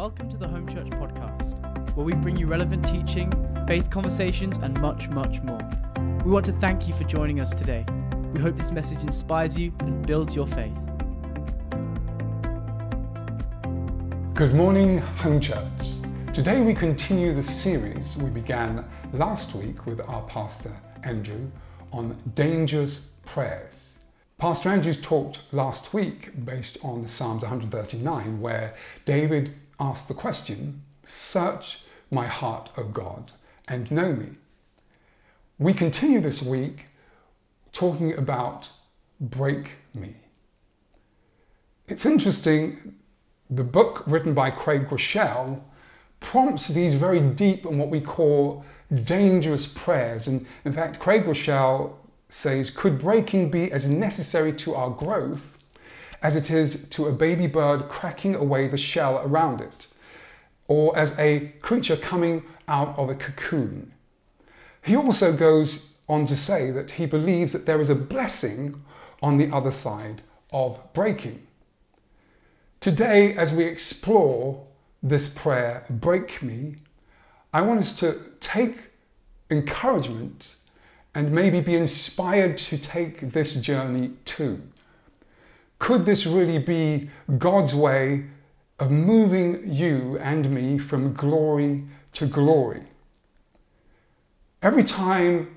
Welcome to the Home Church Podcast, where we bring you relevant teaching, faith conversations, and much, much more. We want to thank you for joining us today. We hope this message inspires you and builds your faith. Good morning, Home Church. Today we continue the series we began last week with our pastor Andrew on dangerous prayers. Pastor Andrews talked last week based on Psalms 139, where David asked the question Search my heart, O God, and know me. We continue this week talking about break me. It's interesting, the book written by Craig Groeschel prompts these very deep and what we call dangerous prayers. And in fact, Craig Groeschel says, Could breaking be as necessary to our growth as it is to a baby bird cracking away the shell around it, or as a creature coming out of a cocoon? He also goes on to say that he believes that there is a blessing on the other side of breaking. Today, as we explore this prayer, Break Me, I want us to take encouragement and maybe be inspired to take this journey too. Could this really be God's way of moving you and me from glory to glory? Every time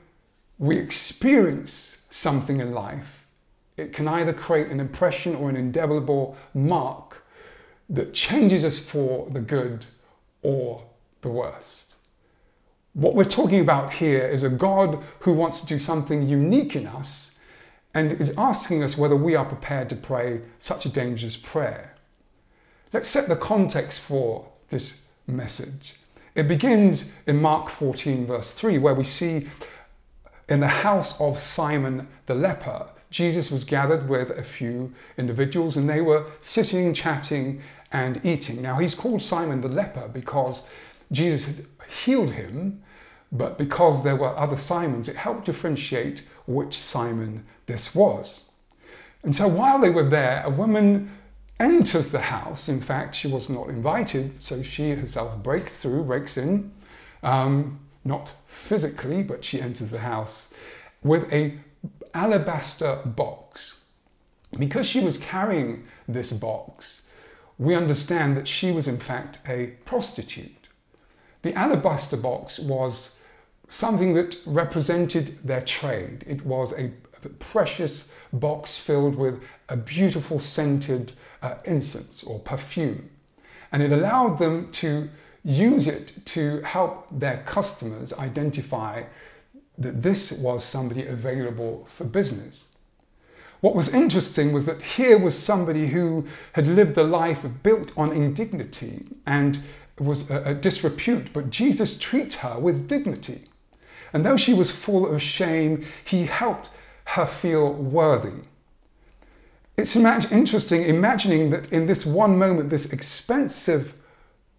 we experience something in life, it can either create an impression or an indelible mark that changes us for the good or the worst. What we're talking about here is a God who wants to do something unique in us and is asking us whether we are prepared to pray such a dangerous prayer. Let's set the context for this message. It begins in Mark 14, verse 3, where we see in the house of Simon the leper, Jesus was gathered with a few individuals and they were sitting, chatting, and eating. Now, he's called Simon the leper because Jesus had healed him, but because there were other Simons, it helped differentiate which Simon this was. And so while they were there, a woman enters the house. In fact, she was not invited, so she herself breaks through, breaks in, um, not physically, but she enters the house with a alabaster box. Because she was carrying this box, we understand that she was in fact a prostitute. The alabaster box was something that represented their trade. It was a, precious box filled with a beautiful scented uh, incense or perfume. And it allowed them to use it to help their customers identify that this was somebody available for business. What was interesting was that here was somebody who had lived a life built on indignity and was a, a disrepute, but Jesus treats her with dignity. And though she was full of shame, he helped her feel worthy. It's interesting imagining that in this one moment, this expensive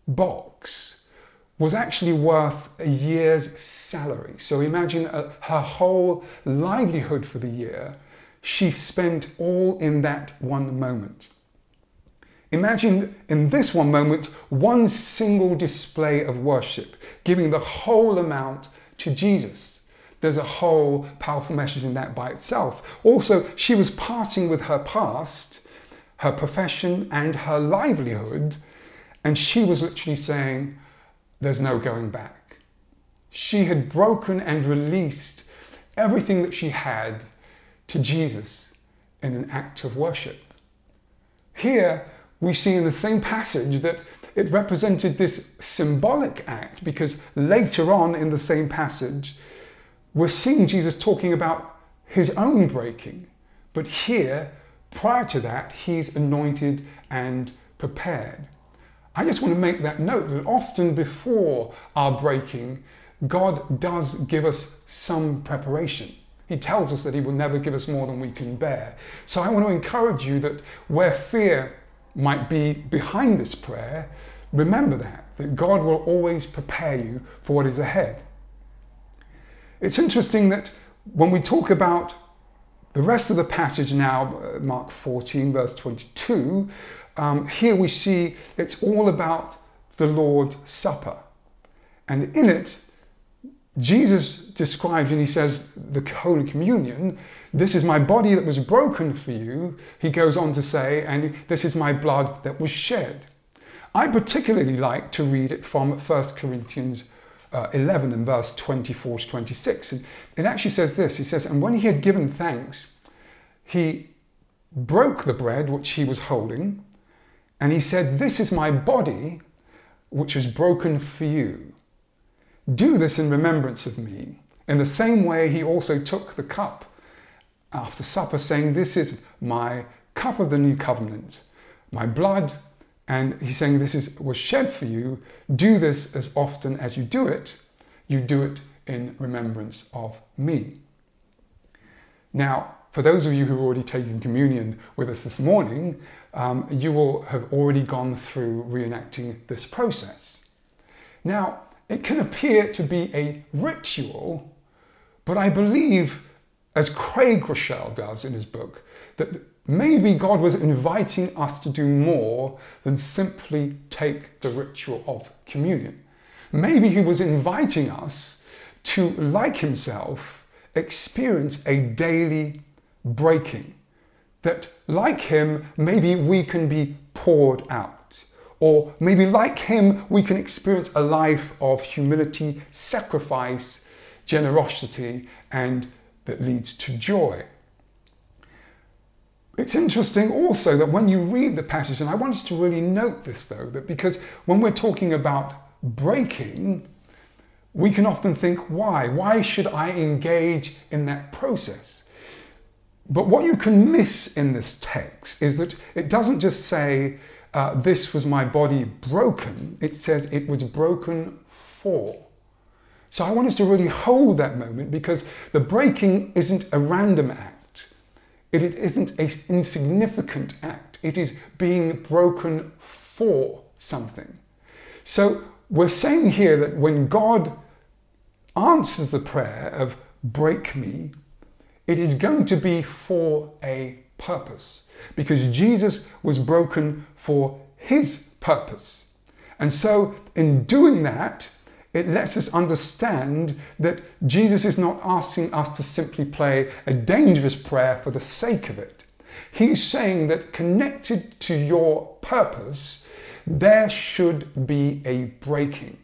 box was actually worth a year's salary. So imagine a, uh, her whole livelihood for the year, she spent all in that one moment. Imagine in this one moment, one single display of worship, giving the whole amount to Jesus. There's a whole powerful message in that by itself. Also, she was parting with her past, her profession, and her livelihood, and she was literally saying, There's no going back. She had broken and released everything that she had to Jesus in an act of worship. Here, we see in the same passage that it represented this symbolic act because later on in the same passage, we're seeing Jesus talking about his own breaking. But here, prior to that, he's anointed and prepared. I just want to make that note that often before our breaking, God does give us some preparation. He tells us that He will never give us more than we can bear. So I want to encourage you that where fear might be behind this prayer, remember that, that God will always prepare you for what is ahead. It's interesting that when we talk about the rest of the passage now, uh, Mark 14, verse 22, um, here we see it's all about the Lord's Supper. And in it, Jesus describes and he says, the Holy Communion, this is my body that was broken for you, he goes on to say, and this is my blood that was shed. I particularly like to read it from 1 Corinthians uh, 11 and verse 24 to 26. And It actually says this He says, And when he had given thanks, he broke the bread which he was holding, and he said, This is my body which was broken for you. Do this in remembrance of me. In the same way, he also took the cup after supper, saying, This is my cup of the new covenant, my blood. And he's saying, This is, was shed for you. Do this as often as you do it. You do it in remembrance of me. Now, for those of you who have already taken communion with us this morning, um, you will have already gone through reenacting this process. Now, it can appear to be a ritual, but I believe, as Craig Groeschel does in his book, that maybe God was inviting us to do more than simply take the ritual of communion. Maybe he was inviting us to, like himself, experience a daily breaking. That, like him, maybe we can be poured out. Or maybe, like him, we can experience a life of humility, sacrifice, generosity, and that leads to joy. It's interesting also that when you read the passage, and I want us to really note this though, that because when we're talking about breaking, we can often think, why? Why should I engage in that process? But what you can miss in this text is that it doesn't just say, uh, this was my body broken, it says it was broken for. So I want us to really hold that moment because the breaking isn't a random act. It isn't an insignificant act. It is being broken for something. So we're saying here that when God answers the prayer of break me, it is going to be for a purpose because Jesus was broken for his purpose. And so, in doing that, it lets us understand that Jesus is not asking us to simply play a dangerous prayer for the sake of it. He's saying that connected to your purpose, there should be a breaking.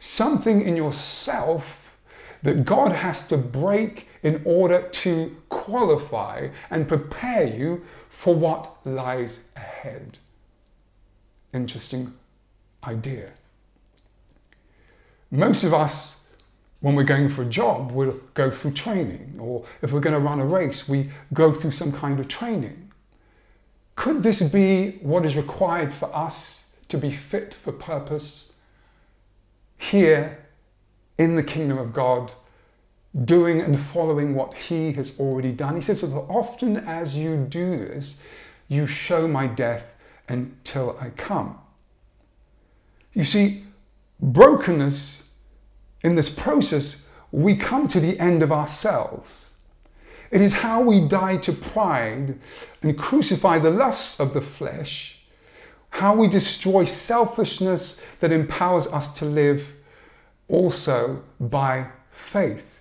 Something in yourself that God has to break in order to qualify and prepare you for what lies ahead. Interesting idea. Most of us, when we're going for a job, will go through training, or if we're going to run a race, we go through some kind of training. Could this be what is required for us to be fit for purpose here in the kingdom of God doing and following what he has already done. He says, that often as you do this, you show my death until I come. You see, brokenness in this process, we come to the end of ourselves. It is how we die to pride and crucify the lusts of the flesh, how we destroy selfishness that empowers us to live also by faith.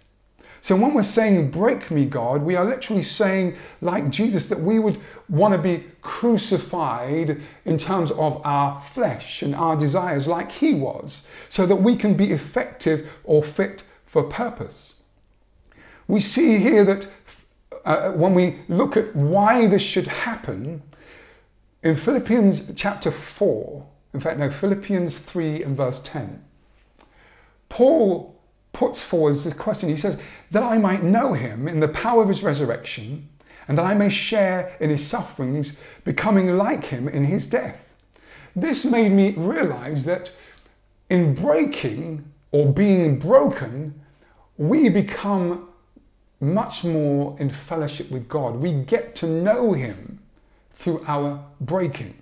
So when we're saying, break me, God, we are literally saying, like Jesus, that we would want to be crucified in terms of our flesh and our desires, like He was, so that we can be effective or fit for purpose. We see here that uh, when we look at why this should happen, in Philippians chapter 4, in fact, no, Philippians 3 and verse 10, Paul puts forward this question. He says, That I might know him in the power of his resurrection, and that I may share in his sufferings, becoming like him in his death. This made me realize that in breaking or being broken, we become much more in fellowship with God. We get to know him through our breaking.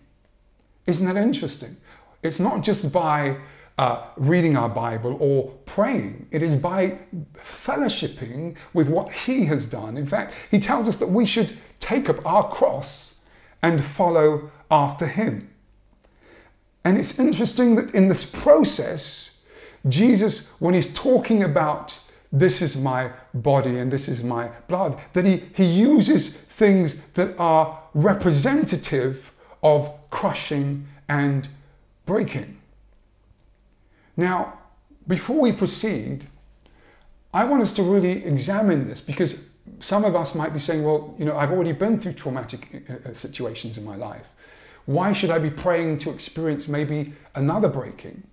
Isn't that interesting? It's not just by uh, reading our Bible or praying. It is by fellowshipping with what He has done. In fact, He tells us that we should take up our cross and follow after Him. And it's interesting that in this process, Jesus, when he's talking about this is my body and this is my blood, that he, he uses things that are representative of crushing and breaking. Now, before we proceed, I want us to really examine this because some of us might be saying, well, you know, I've already been through traumatic uh, uh, situations in my life. Why should I be praying to experience maybe another breaking?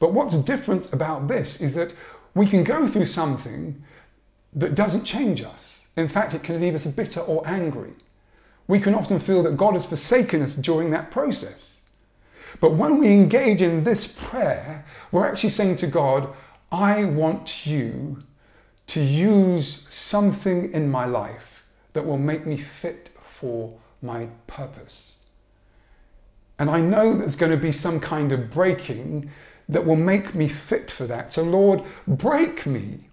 But what's different about this is that we can go through something that doesn't change us. In fact, it can leave us bitter or angry. We can often feel that God has forsaken us during that process. But when we engage in this prayer, we're actually saying to God, I want you to use something in my life that will make me fit for my purpose. And I know there's going to be some kind of breaking that will make me fit for that. So, Lord, break me,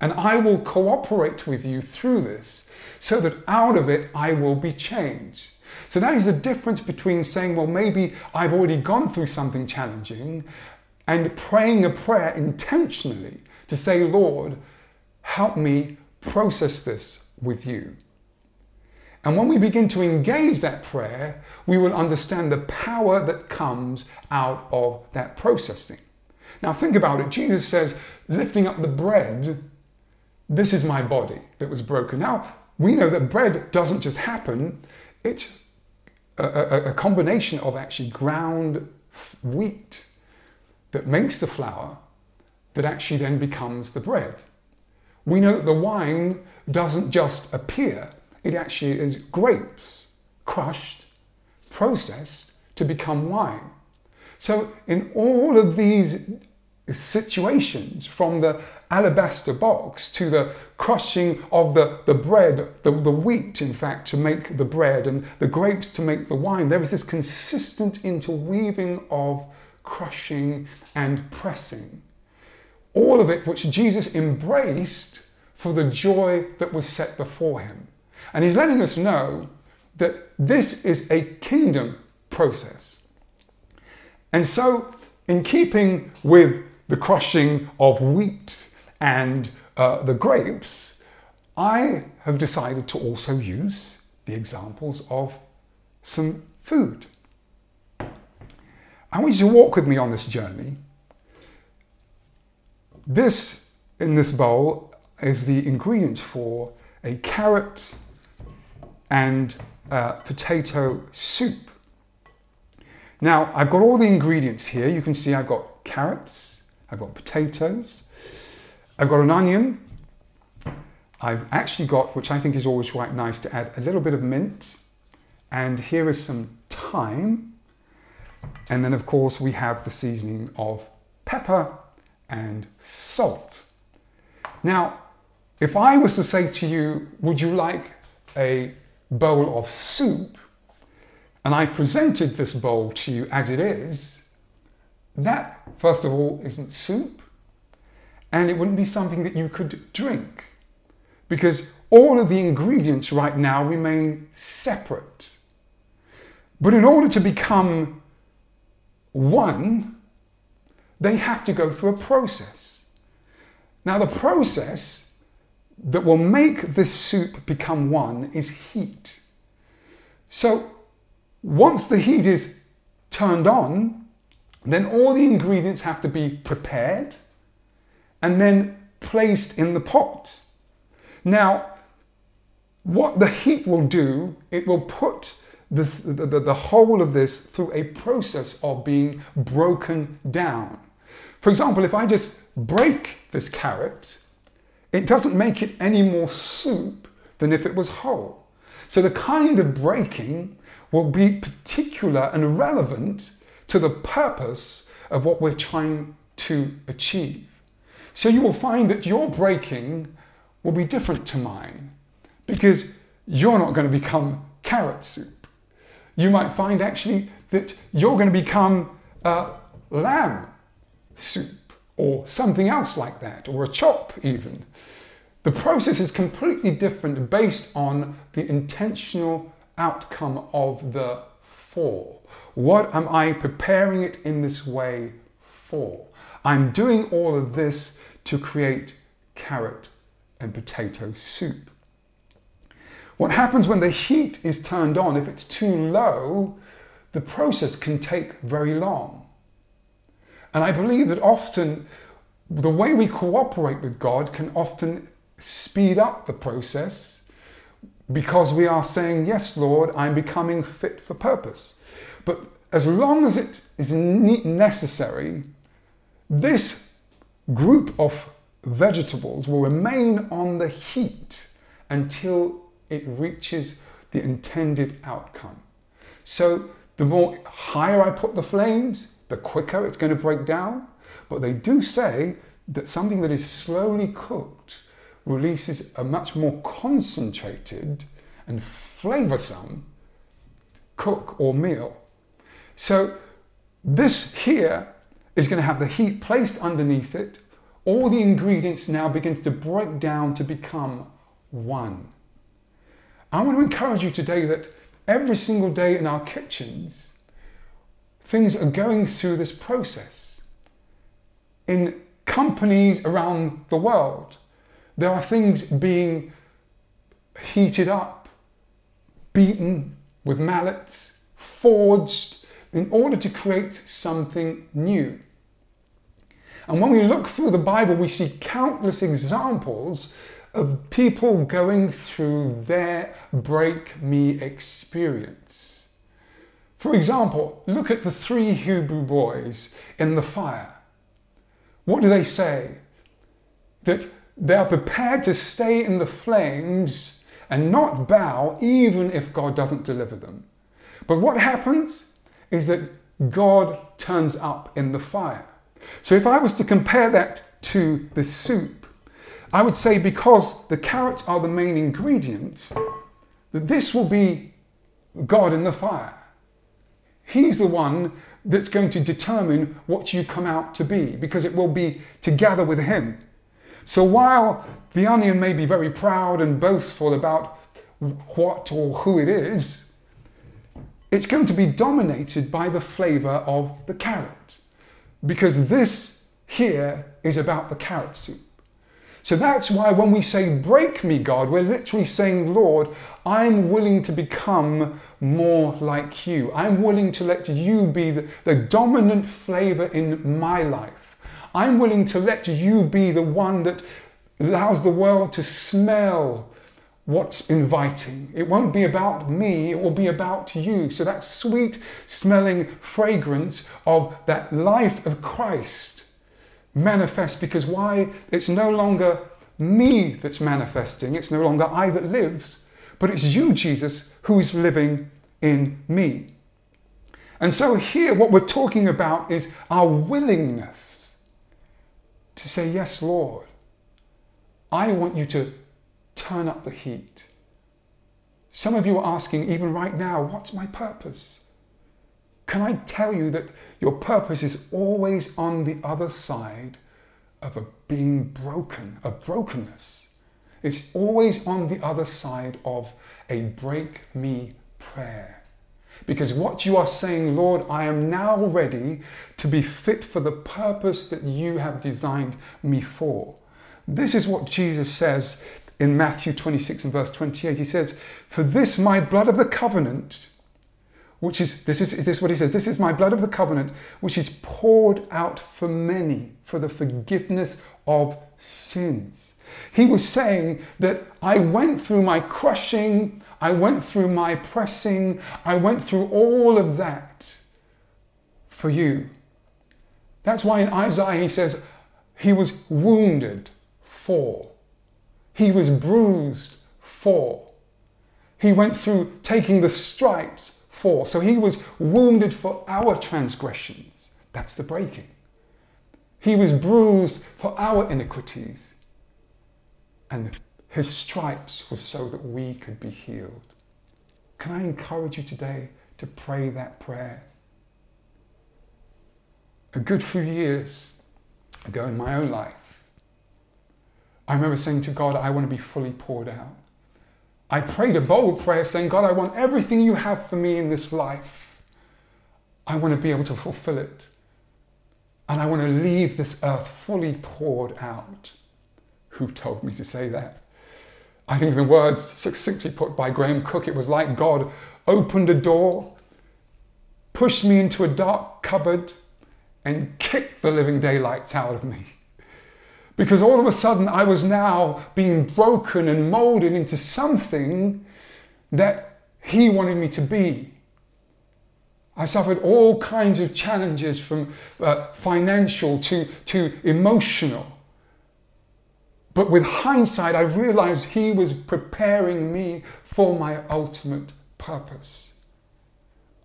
and I will cooperate with you through this so that out of it I will be changed. So, that is the difference between saying, well, maybe I've already gone through something challenging, and praying a prayer intentionally to say, Lord, help me process this with you. And when we begin to engage that prayer, we will understand the power that comes out of that processing. Now, think about it. Jesus says, lifting up the bread, this is my body that was broken. Now, we know that bread doesn't just happen, it's a, a, combination of actually ground wheat that makes the flour that actually then becomes the bread. We know that the wine doesn't just appear, it actually is grapes crushed, processed to become wine. So, in all of these situations, from the alabaster box to the crushing of the, the bread, the, the wheat, in fact, to make the bread, and the grapes to make the wine, there is this consistent interweaving of crushing and pressing. All of it which Jesus embraced for the joy that was set before him. And he's letting us know that this is a kingdom process. And so, in keeping with the crushing of wheat and uh, the grapes, I have decided to also use the examples of some food. I want you to walk with me on this journey. This, in this bowl, is the ingredients for a carrot and uh, potato soup. Now, I've got all the ingredients here. You can see I've got carrots, I've got potatoes, I've got an onion. I've actually got, which I think is always quite nice, to add a little bit of mint. And here is some thyme. And then, of course, we have the seasoning of pepper and salt. Now, if I was to say to you, would you like a bowl of soup, and I presented this bowl to you as it is, that, first of all, isn't soup, and it wouldn't be something that you could drink because all of the ingredients right now remain separate. But in order to become one, they have to go through a process. Now, the process that will make this soup become one is heat. So, once the heat is turned on, then all the ingredients have to be prepared and then placed in the pot. Now, what the heat will do, it will put this, the, the, the whole of this through a process of being broken down. For example, if I just break this carrot, it doesn't make it any more soup than if it was whole. So the kind of breaking will be particular and relevant to the purpose of what we're trying to achieve. So you will find that your breaking will be different to mine because you're not going to become carrot soup you might find actually that you're going to become a lamb soup or something else like that, or a chop even. The process is completely different based on the intentional outcome of the fall. What am I preparing it in this way for? I'm doing all of this to create carrot and potato soup. What happens when the heat is turned on, if it's too low, the process can take very long. And I believe that often the way we cooperate with God can often speed up the process because we are saying, Yes, Lord, I'm becoming fit for purpose. But as long as it is necessary, this group of vegetables will remain on the heat until it reaches the intended outcome. So the more higher I put the flames, the quicker it's going to break down. But they do say that something that is slowly cooked releases a much more concentrated and flavoursome cook or meal. So this here is going to have the heat placed underneath it. All the ingredients now begins to break down to become one. I want to encourage you today that every single day in our kitchens, things are going through this process. In companies around the world, there are things being heated up, beaten with mallets, forged in order to create something new. And when we look through the Bible, we see countless examples of people going through their break me experience. For example, look at the three Hebrew boys in the fire. What do they say? That they are prepared to stay in the flames and not bow even if God doesn't deliver them. But what happens is that God turns up in the fire. So if I was to compare that to the soup, I would say because the carrots are the main ingredient, that this will be God in the fire. He's the one that's going to determine what you come out to be because it will be together with Him. So while the onion may be very proud and boastful about what or who it is, it's going to be dominated by the flavour of the carrot because this here is about the carrot soup. So that's why when we say, Break me, God, we're literally saying, Lord, I'm willing to become more like you. I'm willing to let you be the, the dominant flavor in my life. I'm willing to let you be the one that allows the world to smell what's inviting. It won't be about me, it will be about you. So that sweet smelling fragrance of that life of Christ manifest because why? It's no longer me that's manifesting, it's no longer I that lives, but it's you, Jesus, who's living in me. And so here, what we're talking about is our willingness to say, Yes, Lord, I want you to turn up the heat. Some of you are asking, even right now, what's my purpose? Can I tell you that your purpose is always on the other side of a being broken, a brokenness. It's always on the other side of a break me prayer. Because what you are saying, Lord, I am now ready to be fit for the purpose that you have designed me for. This is what Jesus says in Matthew 26 and verse 28. He says, For this my blood of the covenant which is this is this is what he says this is my blood of the covenant which is poured out for many for the forgiveness of sins he was saying that i went through my crushing i went through my pressing i went through all of that for you that's why in isaiah he says he was wounded for he was bruised for he went through taking the stripes for. So he was wounded for our transgressions. That's the breaking. He was bruised for our iniquities. And his stripes were so that we could be healed. Can I encourage you today to pray that prayer? A good few years ago in my own life, I remember saying to God, I want to be fully poured out. I prayed a bold prayer saying, God, I want everything you have for me in this life. I want to be able to fulfill it. And I want to leave this earth fully poured out. Who told me to say that? I think the words succinctly put by Graham Cooke, it was like God opened a door, pushed me into a dark cupboard, and kicked the living daylights out of me. Because all of a sudden I was now being broken and molded into something that He wanted me to be. I suffered all kinds of challenges from uh, financial to, to emotional. But with hindsight, I realized He was preparing me for my ultimate purpose.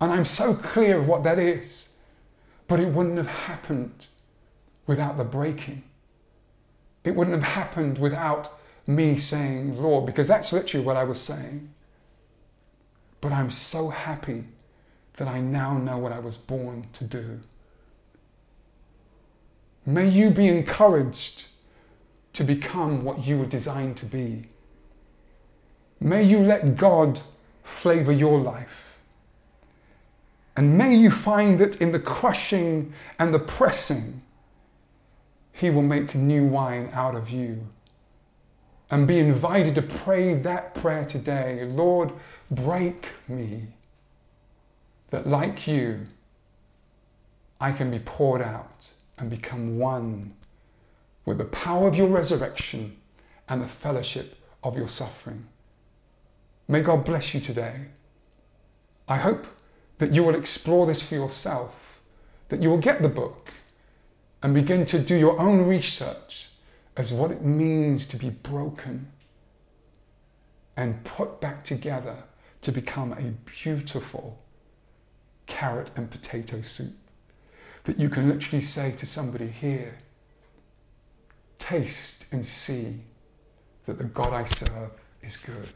And I'm so clear of what that is. But it wouldn't have happened without the breaking. It wouldn't have happened without me saying, Lord, because that's literally what I was saying. But I'm so happy that I now know what I was born to do. May you be encouraged to become what you were designed to be. May you let God flavor your life. And may you find that in the crushing and the pressing, He will make new wine out of you. And be invited to pray that prayer today Lord, break me, that like you, I can be poured out and become one with the power of your resurrection and the fellowship of your suffering. May God bless you today. I hope that you will explore this for yourself, that you will get the book and begin to do your own research as what it means to be broken and put back together to become a beautiful carrot and potato soup that you can literally say to somebody here, taste and see that the God I serve is good.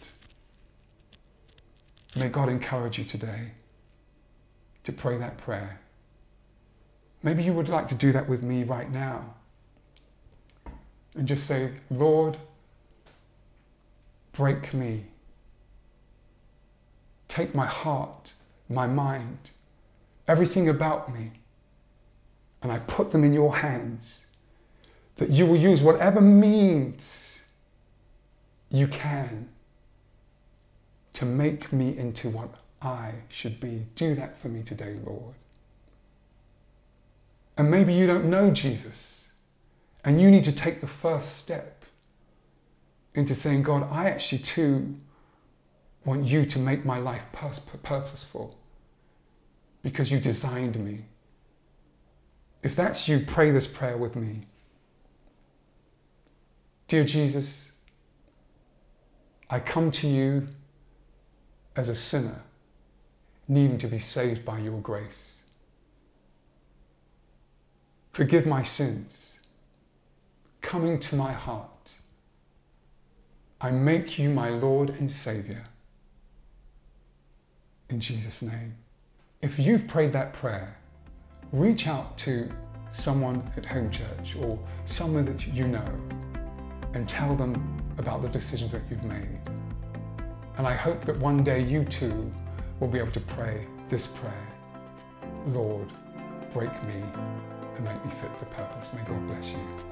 May God encourage you today to pray that prayer. Maybe you would like to do that with me right now. And just say, Lord, break me. Take my heart, my mind, everything about me, and I put them in your hands. That you will use whatever means you can to make me into what I should be. Do that for me today, Lord. And maybe you don't know Jesus and you need to take the first step into saying, God, I actually too want you to make my life purposeful because you designed me. If that's you, pray this prayer with me. Dear Jesus, I come to you as a sinner needing to be saved by your grace. Forgive my sins. Coming to my heart, I make you my Lord and Saviour. In Jesus' name. If you've prayed that prayer, reach out to someone at home church or someone that you know and tell them about the decision that you've made. And I hope that one day you too will be able to pray this prayer Lord, break me and make me fit for purpose. May God bless you.